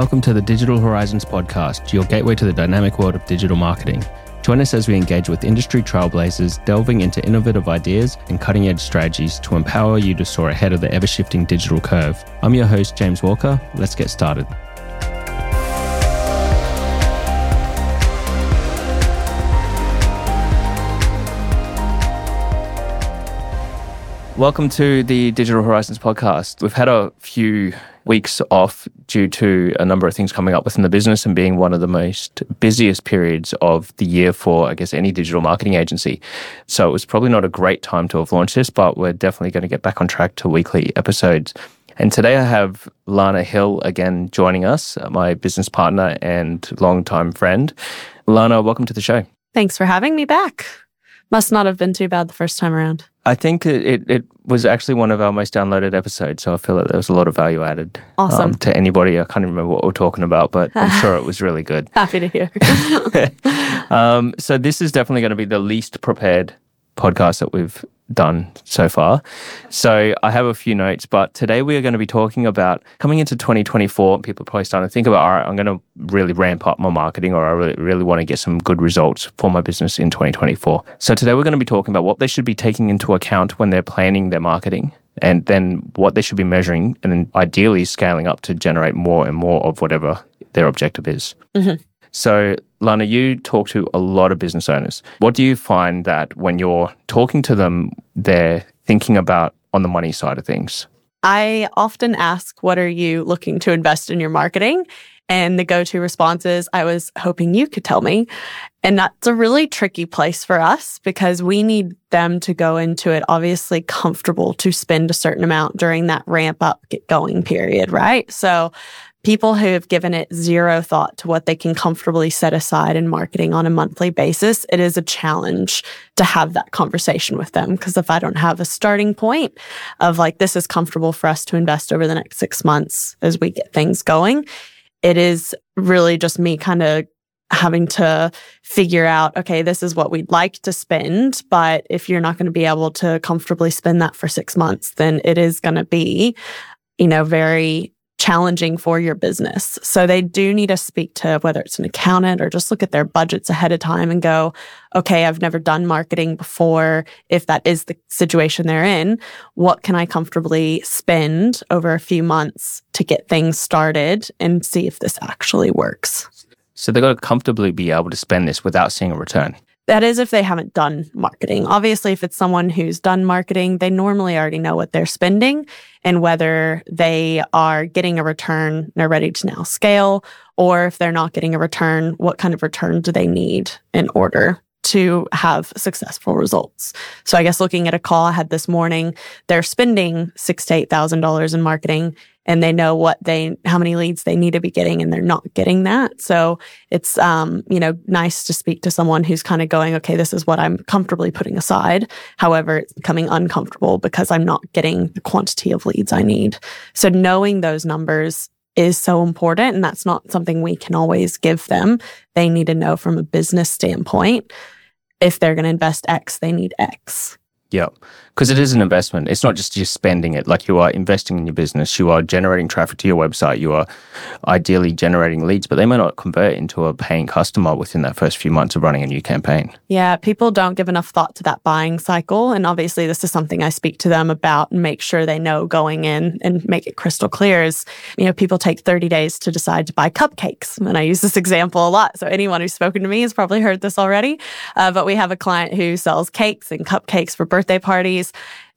Welcome to the Digital Horizons podcast, your gateway to the dynamic world of digital marketing. Join us as we engage with industry trailblazers, delving into innovative ideas and cutting edge strategies to empower you to soar ahead of the ever shifting digital curve. I'm your host, James Walker. Let's get started. Welcome to the Digital Horizons podcast. We've had a few weeks off due to a number of things coming up within the business and being one of the most busiest periods of the year for, I guess, any digital marketing agency. So it was probably not a great time to have launched this, but we're definitely going to get back on track to weekly episodes. And today I have Lana Hill again joining us, my business partner and longtime friend. Lana, welcome to the show. Thanks for having me back. Must not have been too bad the first time around. I think it, it, it, was actually one of our most downloaded episodes, so I feel like there was a lot of value added. Awesome. Um, to anybody, I can't remember what we're talking about, but I'm sure it was really good. Happy to hear. um, so this is definitely going to be the least prepared podcast that we've done so far. So I have a few notes, but today we are going to be talking about coming into 2024. People are probably starting to think about, all right, I'm going to really ramp up my marketing or I really, really want to get some good results for my business in 2024. So today we're going to be talking about what they should be taking into account when they're planning their marketing and then what they should be measuring and then ideally scaling up to generate more and more of whatever their objective is. Mm-hmm. So, Lana, you talk to a lot of business owners. What do you find that when you're talking to them, they're thinking about on the money side of things? I often ask, What are you looking to invest in your marketing? And the go to response is, I was hoping you could tell me. And that's a really tricky place for us because we need them to go into it obviously comfortable to spend a certain amount during that ramp up, get going period, right? So people who have given it zero thought to what they can comfortably set aside in marketing on a monthly basis, it is a challenge to have that conversation with them. Because if I don't have a starting point of like, this is comfortable for us to invest over the next six months as we get things going, it is really just me kind of having to figure out, okay, this is what we'd like to spend. But if you're not going to be able to comfortably spend that for six months, then it is going to be, you know, very challenging for your business. So they do need to speak to whether it's an accountant or just look at their budgets ahead of time and go, okay, I've never done marketing before. If that is the situation they're in, what can I comfortably spend over a few months to get things started and see if this actually works? So they've got to comfortably be able to spend this without seeing a return. That is if they haven't done marketing. Obviously, if it's someone who's done marketing, they normally already know what they're spending and whether they are getting a return, they're ready to now scale, or if they're not getting a return, what kind of return do they need in order to have successful results. So I guess looking at a call I had this morning, they're spending six to eight thousand dollars in marketing and they know what they how many leads they need to be getting and they're not getting that. So it's um, you know nice to speak to someone who's kind of going okay this is what i'm comfortably putting aside. However it's becoming uncomfortable because i'm not getting the quantity of leads i need. So knowing those numbers is so important and that's not something we can always give them. They need to know from a business standpoint if they're going to invest x they need x. Yeah, because it is an investment. It's not just just spending it. Like you are investing in your business. You are generating traffic to your website. You are ideally generating leads, but they may not convert into a paying customer within that first few months of running a new campaign. Yeah, people don't give enough thought to that buying cycle. And obviously, this is something I speak to them about and make sure they know going in and make it crystal clear is, you know, people take 30 days to decide to buy cupcakes. And I use this example a lot. So anyone who's spoken to me has probably heard this already. Uh, but we have a client who sells cakes and cupcakes for birthday birthday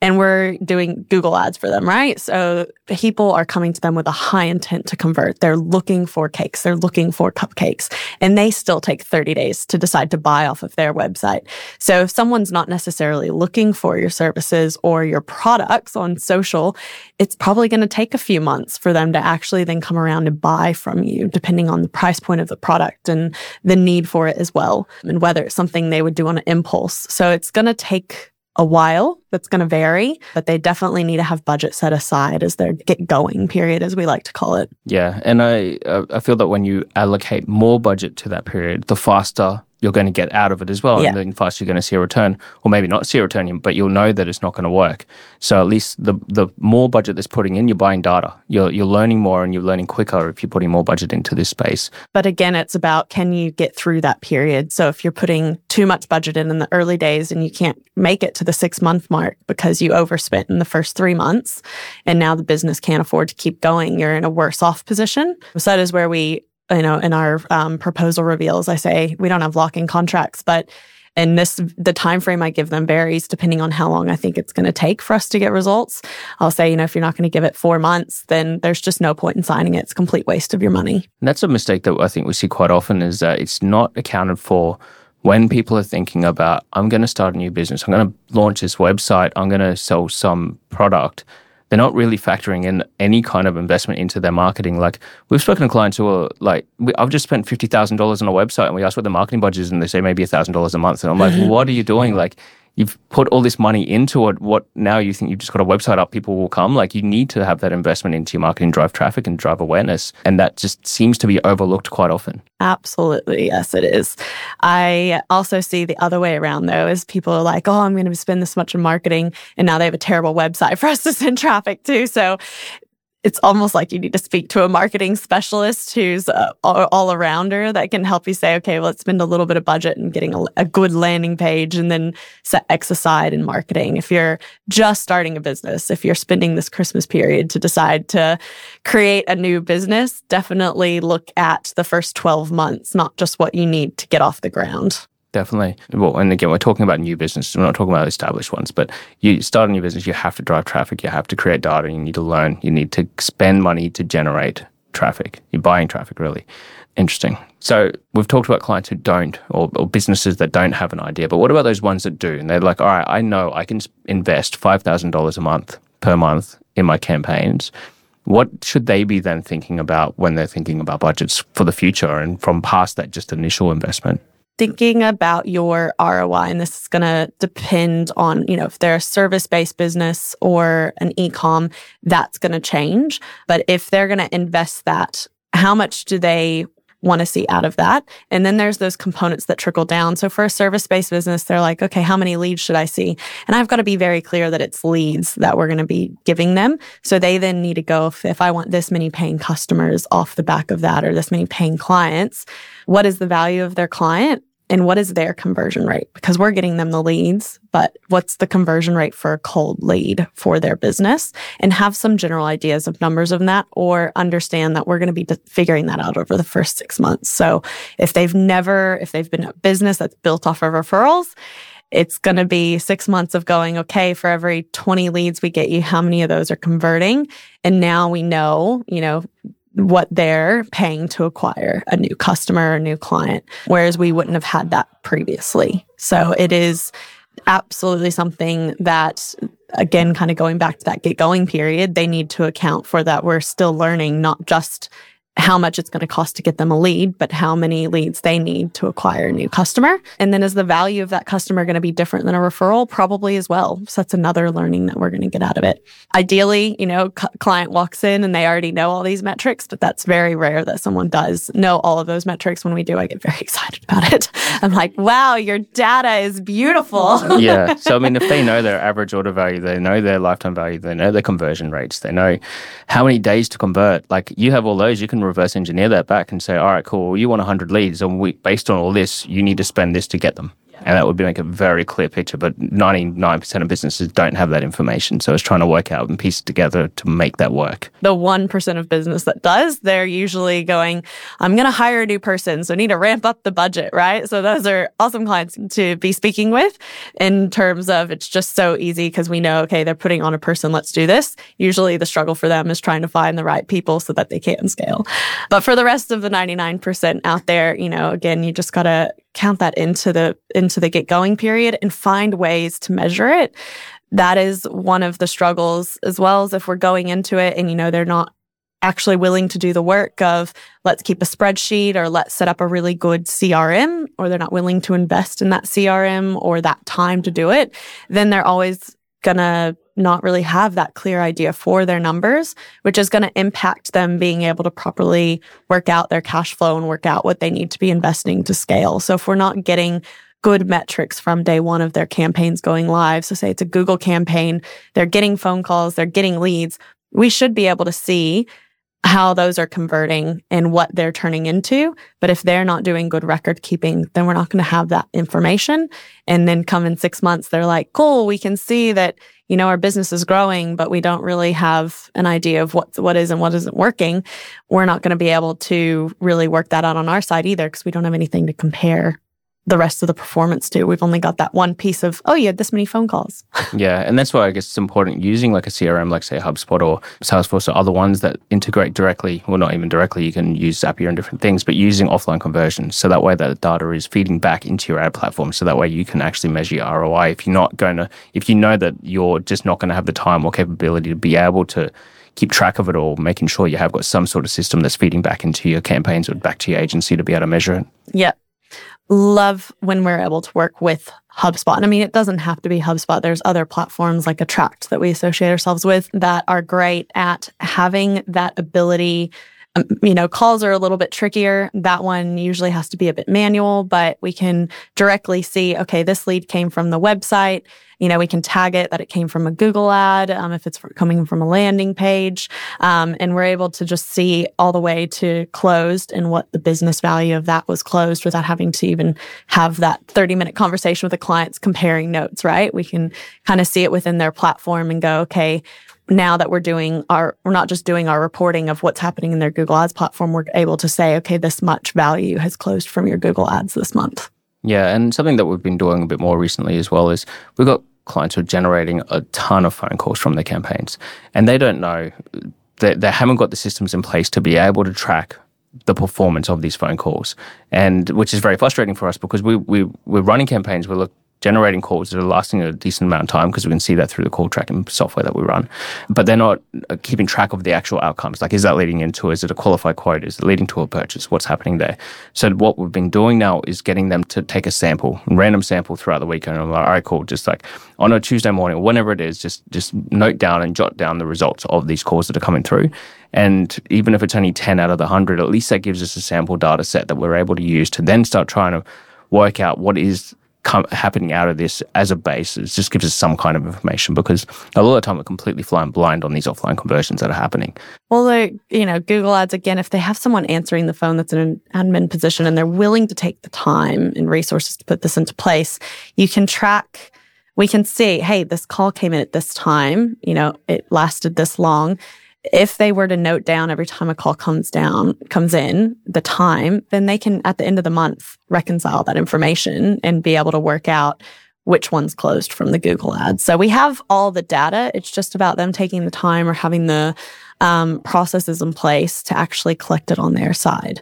and we're doing Google ads for them, right? So people are coming to them with a high intent to convert. They're looking for cakes, they're looking for cupcakes, and they still take 30 days to decide to buy off of their website. So if someone's not necessarily looking for your services or your products on social, it's probably going to take a few months for them to actually then come around and buy from you, depending on the price point of the product and the need for it as well, and whether it's something they would do on an impulse. So it's going to take a while. That's going to vary, but they definitely need to have budget set aside as their get going period, as we like to call it. Yeah, and I I feel that when you allocate more budget to that period, the faster you're going to get out of it as well. Yeah. And then fast you're going to see a return, or maybe not see a return, but you'll know that it's not going to work. So at least the the more budget that's putting in, you're buying data. You're you're learning more and you're learning quicker if you're putting more budget into this space. But again, it's about can you get through that period? So if you're putting too much budget in in the early days and you can't make it to the six month mark because you overspent in the first three months and now the business can't afford to keep going, you're in a worse off position. So that is where we you know, in our um, proposal reveals, I say we don't have locking contracts, but in this the time frame I give them varies depending on how long I think it's going to take for us to get results. I'll say, you know, if you're not going to give it four months, then there's just no point in signing it. It's a complete waste of your money. And that's a mistake that I think we see quite often is that it's not accounted for when people are thinking about, I'm going to start a new business, I'm going to launch this website, I'm going to sell some product they're not really factoring in any kind of investment into their marketing. Like we've spoken to clients who are like, I've just spent fifty thousand dollars on a website, and we ask what the marketing budget is, and they say maybe thousand dollars a month, and I'm like, what are you doing? Like you've put all this money into it. What now you think you've just got a website up, people will come? Like you need to have that investment into your marketing, drive traffic and drive awareness. And that just seems to be overlooked quite often. Absolutely. Yes, it is. I also see the other way around though, is people are like, oh, I'm going to spend this much in marketing. And now they have a terrible website for us to send traffic to. So it's almost like you need to speak to a marketing specialist who's a all arounder that can help you say, okay, well, let's spend a little bit of budget and getting a, a, good landing page and then set X aside in marketing. If you're just starting a business, if you're spending this Christmas period to decide to create a new business, definitely look at the first 12 months, not just what you need to get off the ground. Definitely. Well, and again, we're talking about new businesses. We're not talking about established ones. But you start a new business, you have to drive traffic. You have to create data. You need to learn. You need to spend money to generate traffic. You're buying traffic, really. Interesting. So we've talked about clients who don't, or, or businesses that don't have an idea. But what about those ones that do? And they're like, all right, I know I can invest five thousand dollars a month per month in my campaigns. What should they be then thinking about when they're thinking about budgets for the future and from past that just initial investment? Thinking about your ROI, and this is going to depend on, you know, if they're a service based business or an e-com, that's going to change. But if they're going to invest that, how much do they want to see out of that. And then there's those components that trickle down. So for a service based business, they're like, okay, how many leads should I see? And I've got to be very clear that it's leads that we're going to be giving them. So they then need to go, if, if I want this many paying customers off the back of that or this many paying clients, what is the value of their client? And what is their conversion rate? Because we're getting them the leads, but what's the conversion rate for a cold lead for their business? And have some general ideas of numbers of that or understand that we're going to be figuring that out over the first six months. So if they've never, if they've been a business that's built off of referrals, it's going to be six months of going, okay, for every 20 leads we get you, how many of those are converting? And now we know, you know, what they're paying to acquire a new customer, a new client, whereas we wouldn't have had that previously. So it is absolutely something that again kind of going back to that get going period they need to account for that we're still learning not just how much it's going to cost to get them a lead, but how many leads they need to acquire a new customer. And then is the value of that customer going to be different than a referral? Probably as well. So that's another learning that we're going to get out of it. Ideally, you know, c- client walks in and they already know all these metrics, but that's very rare that someone does know all of those metrics. When we do, I get very excited about it. I'm like, wow, your data is beautiful. yeah. So, I mean, if they know their average order value, they know their lifetime value, they know their conversion rates, they know how many days to convert. Like you have all those, you can reverse engineer that back and say, all right, cool, you want 100 leads, and we, based on all this, you need to spend this to get them. And that would be make a very clear picture. But 99% of businesses don't have that information. So it's trying to work out and piece it together to make that work. The 1% of business that does, they're usually going, I'm going to hire a new person. So I need to ramp up the budget, right? So those are awesome clients to be speaking with in terms of it's just so easy because we know, okay, they're putting on a person, let's do this. Usually the struggle for them is trying to find the right people so that they can scale. But for the rest of the 99% out there, you know, again, you just got to count that into the into the get going period and find ways to measure it. That is one of the struggles as well as if we're going into it and you know they're not actually willing to do the work of let's keep a spreadsheet or let's set up a really good CRM or they're not willing to invest in that CRM or that time to do it then they're always going to not really have that clear idea for their numbers, which is going to impact them being able to properly work out their cash flow and work out what they need to be investing to scale. So if we're not getting good metrics from day one of their campaigns going live, so say it's a Google campaign, they're getting phone calls, they're getting leads, we should be able to see how those are converting and what they're turning into. But if they're not doing good record keeping, then we're not going to have that information. And then come in six months, they're like, cool, we can see that, you know, our business is growing, but we don't really have an idea of what, what is and what isn't working. We're not going to be able to really work that out on our side either because we don't have anything to compare the rest of the performance to. We've only got that one piece of, oh, you had this many phone calls. yeah. And that's why I guess it's important using like a CRM, like say HubSpot or Salesforce or other ones that integrate directly, well, not even directly, you can use Zapier and different things, but using offline conversions. So that way that data is feeding back into your ad platform. So that way you can actually measure your ROI. If you're not going to, if you know that you're just not going to have the time or capability to be able to keep track of it all, making sure you have got some sort of system that's feeding back into your campaigns or back to your agency to be able to measure it. Yeah love when we're able to work with HubSpot. And I mean, it doesn't have to be HubSpot. There's other platforms like Attract that we associate ourselves with that are great at having that ability um, you know, calls are a little bit trickier. That one usually has to be a bit manual, but we can directly see, okay, this lead came from the website. You know, we can tag it that it came from a Google ad um, if it's coming from a landing page. Um, and we're able to just see all the way to closed and what the business value of that was closed without having to even have that 30 minute conversation with the clients comparing notes, right? We can kind of see it within their platform and go, okay, now that we're doing our, we're not just doing our reporting of what's happening in their Google Ads platform, we're able to say, okay, this much value has closed from your Google Ads this month. Yeah. And something that we've been doing a bit more recently as well is we've got clients who are generating a ton of phone calls from their campaigns and they don't know, they, they haven't got the systems in place to be able to track the performance of these phone calls, and which is very frustrating for us because we we we're running campaigns. We look generating calls that are lasting a decent amount of time because we can see that through the call tracking software that we run. But they're not uh, keeping track of the actual outcomes. Like, is that leading into, is it a qualified quote? Is it leading to a purchase? What's happening there? So what we've been doing now is getting them to take a sample, random sample throughout the weekend. I'm like, all right, cool. Just like on a Tuesday morning, whenever it is, just, just note down and jot down the results of these calls that are coming through. And even if it's only 10 out of the 100, at least that gives us a sample data set that we're able to use to then start trying to work out what is come, happening out of this as a base. It just gives us some kind of information because a lot of the time we're completely flying blind on these offline conversions that are happening. Well, the, you know, Google Ads, again, if they have someone answering the phone that's in an admin position and they're willing to take the time and resources to put this into place, you can track we can see, hey, this call came in at this time, you know, it lasted this long if they were to note down every time a call comes down, comes in, the time, then they can at the end of the month reconcile that information and be able to work out which one's closed from the Google ads. So we have all the data. It's just about them taking the time or having the um, processes in place to actually collect it on their side.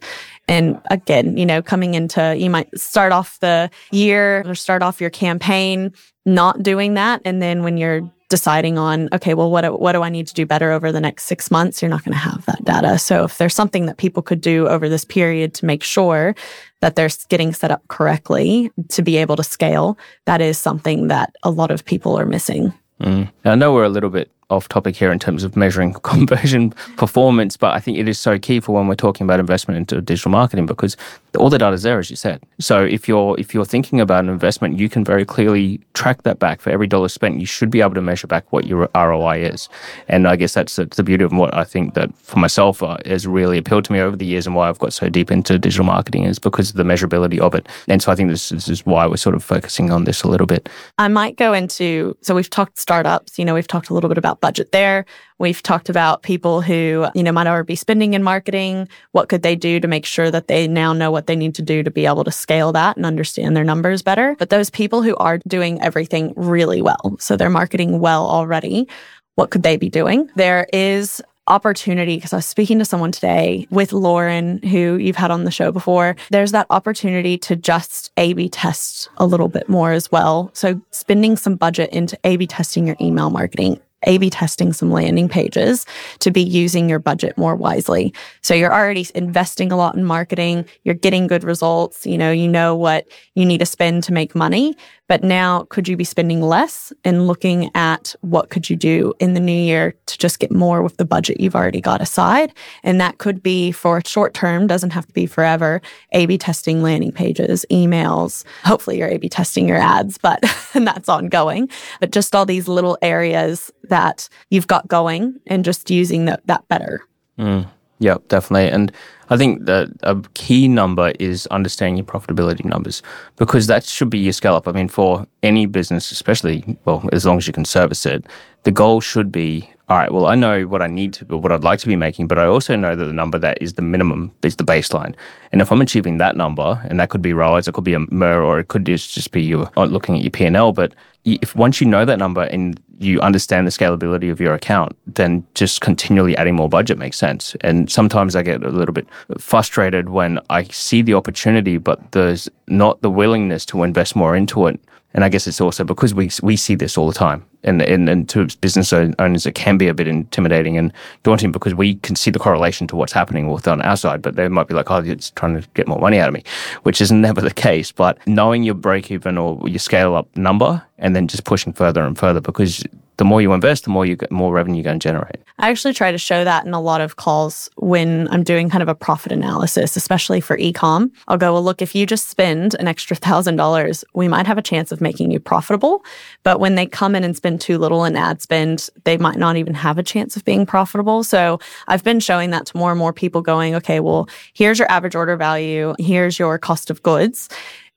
And again, you know, coming into, you might start off the year or start off your campaign not doing that. And then when you're deciding on okay well what what do I need to do better over the next 6 months? You're not going to have that data. So if there's something that people could do over this period to make sure that they're getting set up correctly to be able to scale that is something that a lot of people are missing. Mm. I know we're a little bit off topic here in terms of measuring conversion performance, but I think it is so key for when we're talking about investment into digital marketing because all the data is there, as you said. So if you're if you're thinking about an investment, you can very clearly track that back for every dollar spent. You should be able to measure back what your ROI is, and I guess that's the beauty of what I think that for myself uh, has really appealed to me over the years, and why I've got so deep into digital marketing is because of the measurability of it. And so I think this, this is why we're sort of focusing on this a little bit. I might go into so we've talked startups. You know, we've talked a little bit about budget there. We've talked about people who, you know, might already be spending in marketing. What could they do to make sure that they now know what they need to do to be able to scale that and understand their numbers better? But those people who are doing everything really well, so they're marketing well already, what could they be doing? There is opportunity because I was speaking to someone today with Lauren, who you've had on the show before. There's that opportunity to just A B test a little bit more as well. So, spending some budget into A B testing your email marketing, a B testing some landing pages to be using your budget more wisely. So you're already investing a lot in marketing, you're getting good results, you know, you know what you need to spend to make money, But now, could you be spending less and looking at what could you do in the new year to just get more with the budget you've already got aside? And that could be for short term, doesn't have to be forever. A B testing landing pages, emails. Hopefully, you're A B testing your ads, but that's ongoing. But just all these little areas that you've got going and just using the, that better. Mm. Yep, definitely. And I think that a key number is understanding your profitability numbers because that should be your scale up. I mean, for any business, especially, well, as long as you can service it, the goal should be all right, well, I know what I need to, what I'd like to be making, but I also know that the number that is the minimum is the baseline. And if I'm achieving that number, and that could be ROAS, it could be a MER, or it could just, be you uh, looking at your P&L, but if once you know that number and you understand the scalability of your account, then just continually adding more budget makes sense. And sometimes I get a little bit frustrated when I see the opportunity, but there's not the willingness to invest more into it. And I guess it's also because we we see this all the time and, and, and to business owners, it can be a bit intimidating and daunting because we can see the correlation to what's happening with on our side, but they might be like, oh, it's trying to get more money out of me, which is never the case. But knowing your break even or your scale up number and then just pushing further and further because the more you invest, the more you get more revenue you're going to generate. I actually try to show that in a lot of calls when I'm doing kind of a profit analysis, especially for ecom. I'll go, well, look, if you just spend an extra thousand dollars, we might have a chance of making you profitable. But when they come in and spend too little in ad spend, they might not even have a chance of being profitable. So I've been showing that to more and more people going, okay, well, here's your average order value, here's your cost of goods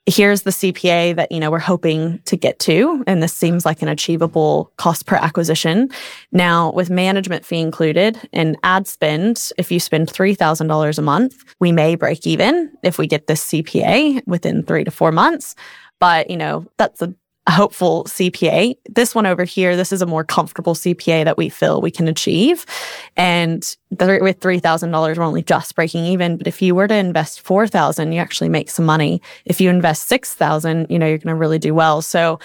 here's the CPA that, you know, we're hoping to get to. And this seems like an achievable cost per acquisition. Now, with management fee included and ad spend, if you spend $3,000 a month, we may break even if we get this CPA within three to four months. But, you know, that's a a hopeful CPA. This one over here, this is a more comfortable CPA that we feel we can achieve. And th- with $3,000, we're only just breaking even. But if you were to invest 4,000, you actually make some money. If you invest 6,000, you know, you're going to really do well. So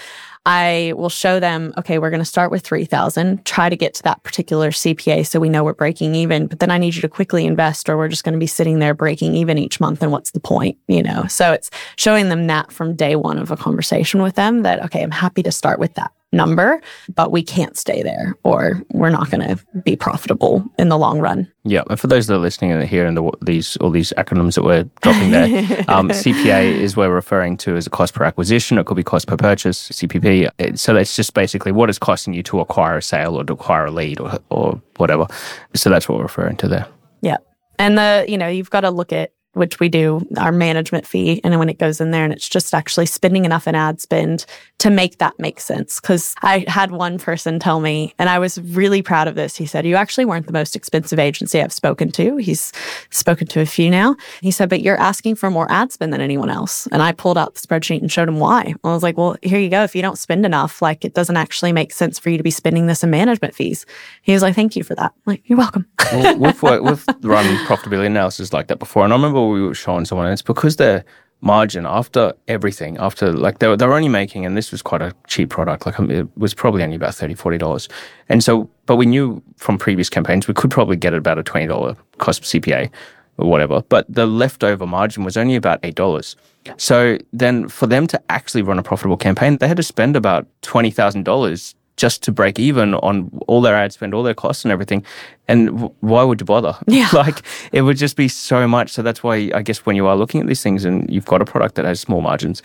I will show them, okay, we're going to start with 3000, try to get to that particular CPA so we know we're breaking even, but then I need you to quickly invest or we're just going to be sitting there breaking even each month and what's the point, you know? So it's showing them that from day 1 of a conversation with them that okay, I'm happy to start with that number, but we can't stay there or we're not going to be profitable in the long run. Yeah, and for those that are listening and hearing the, these all these acronyms that we're dropping there, um, CPA is we're referring to as a cost per acquisition. It could be cost per purchase, CPP. It, so that's just basically what is costing you to acquire a sale or to acquire a lead or or whatever. So that's what we're referring to there. Yeah, and the you know you've got to look at which we do, our management fee. And when it goes in there and it's just actually spending enough in ad spend to make that make sense. Cause I had one person tell me, and I was really proud of this. He said, You actually weren't the most expensive agency I've spoken to. He's spoken to a few now. He said, But you're asking for more ad spend than anyone else. And I pulled out the spreadsheet and showed him why. I was like, Well, here you go. If you don't spend enough, like it doesn't actually make sense for you to be spending this in management fees. He was like, Thank you for that. I'm like, you're welcome. well, we've, we've run profitability analysis like that before. And I remember we were showing someone, it's because their margin after everything, after like they were, they were only making, and this was quite a cheap product, like um, it was probably only about $30, $40. And so, but we knew from previous campaigns we could probably get it about a $20 cost CPA or whatever, but the leftover margin was only about $8. So then for them to actually run a profitable campaign, they had to spend about $20,000 just to break even on all their ad spend, all their costs and everything. And w- why would you bother? Yeah. like it would just be so much. So that's why I guess when you are looking at these things and you've got a product that has small margins,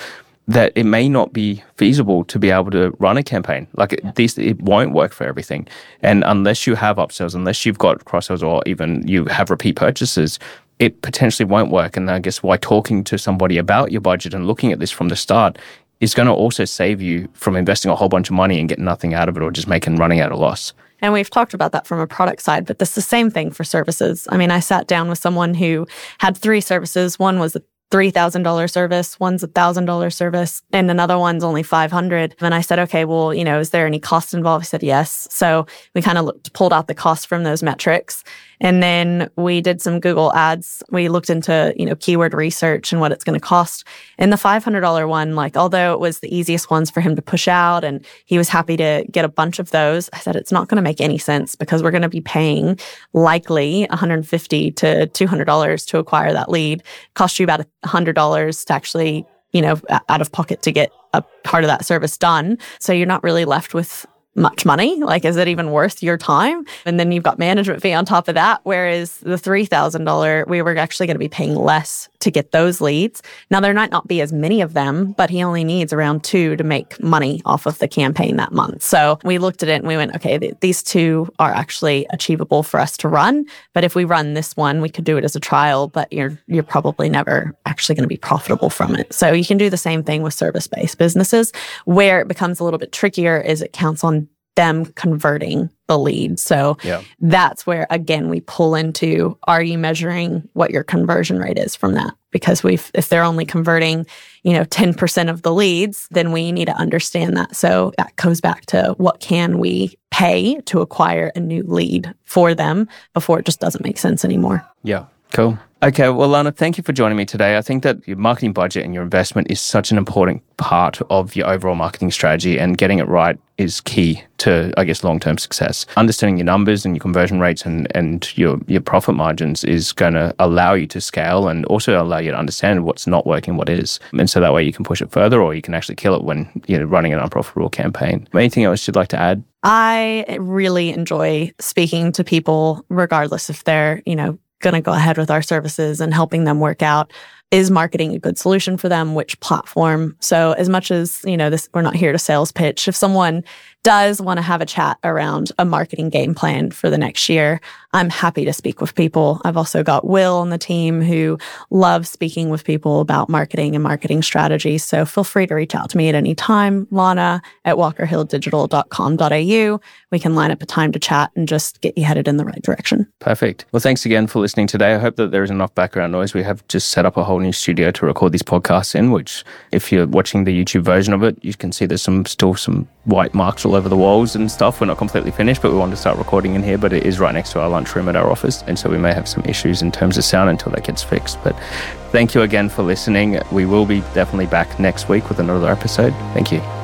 that it may not be feasible to be able to run a campaign. Like it, these, it won't work for everything. And unless you have upsells, unless you've got cross sells or even you have repeat purchases, it potentially won't work. And I guess why talking to somebody about your budget and looking at this from the start is going to also save you from investing a whole bunch of money and getting nothing out of it or just making running at a loss. And we've talked about that from a product side, but this is the same thing for services. I mean, I sat down with someone who had three services. One was a $3,000 service, one's a $1,000 service, and another one's only 500. And I said, okay, well, you know, is there any cost involved? He said, yes. So we kind of pulled out the cost from those metrics. And then we did some Google ads. We looked into, you know, keyword research and what it's going to cost. And the $500 one, like, although it was the easiest ones for him to push out and he was happy to get a bunch of those, I said, it's not going to make any sense because we're going to be paying likely 150 to $200 to acquire that lead. Cost you about $100 to actually you know, out of pocket to get a part of that service done. So you're not really left with much money. Like, is it even worth your time? And then you've got management fee on top of that. Whereas the $3,000, we were actually going to be paying less to get those leads. Now, there might not be as many of them, but he only needs around two to make money off of the campaign that month. So we looked at it and we went, okay, th- these two are actually achievable for us to run. But if we run this one, we could do it as a trial, but you're, you're probably never actually going to be profitable from it. So you can do the same thing with service based businesses. Where it becomes a little bit trickier is it counts on them converting the lead. So yeah. that's where again we pull into are you measuring what your conversion rate is from that? Because we if they're only converting, you know, 10% of the leads, then we need to understand that. So that goes back to what can we pay to acquire a new lead for them before it just doesn't make sense anymore. Yeah. Cool. Okay, well, Lana, thank you for joining me today. I think that your marketing budget and your investment is such an important part of your overall marketing strategy, and getting it right is key to, I guess, long term success. Understanding your numbers and your conversion rates and, and your, your profit margins is going to allow you to scale and also allow you to understand what's not working, what is. And so that way you can push it further or you can actually kill it when you're running an unprofitable campaign. Anything else you'd like to add? I really enjoy speaking to people, regardless if they're, you know, going to go ahead with our services and helping them work out is marketing a good solution for them which platform so as much as you know this we're not here to sales pitch if someone does want to have a chat around a marketing game plan for the next year, I'm happy to speak with people. I've also got Will on the team who loves speaking with people about marketing and marketing strategies. So feel free to reach out to me at any time, Lana at walkerhilldigital.com.au. We can line up a time to chat and just get you headed in the right direction. Perfect. Well, thanks again for listening today. I hope that there is enough background noise. We have just set up a whole new studio to record these podcasts in, which if you're watching the YouTube version of it, you can see there's some still some white marks all over the walls and stuff. We're not completely finished, but we want to start recording in here. But it is right next to our lunchroom at our office. And so we may have some issues in terms of sound until that gets fixed. But thank you again for listening. We will be definitely back next week with another episode. Thank you.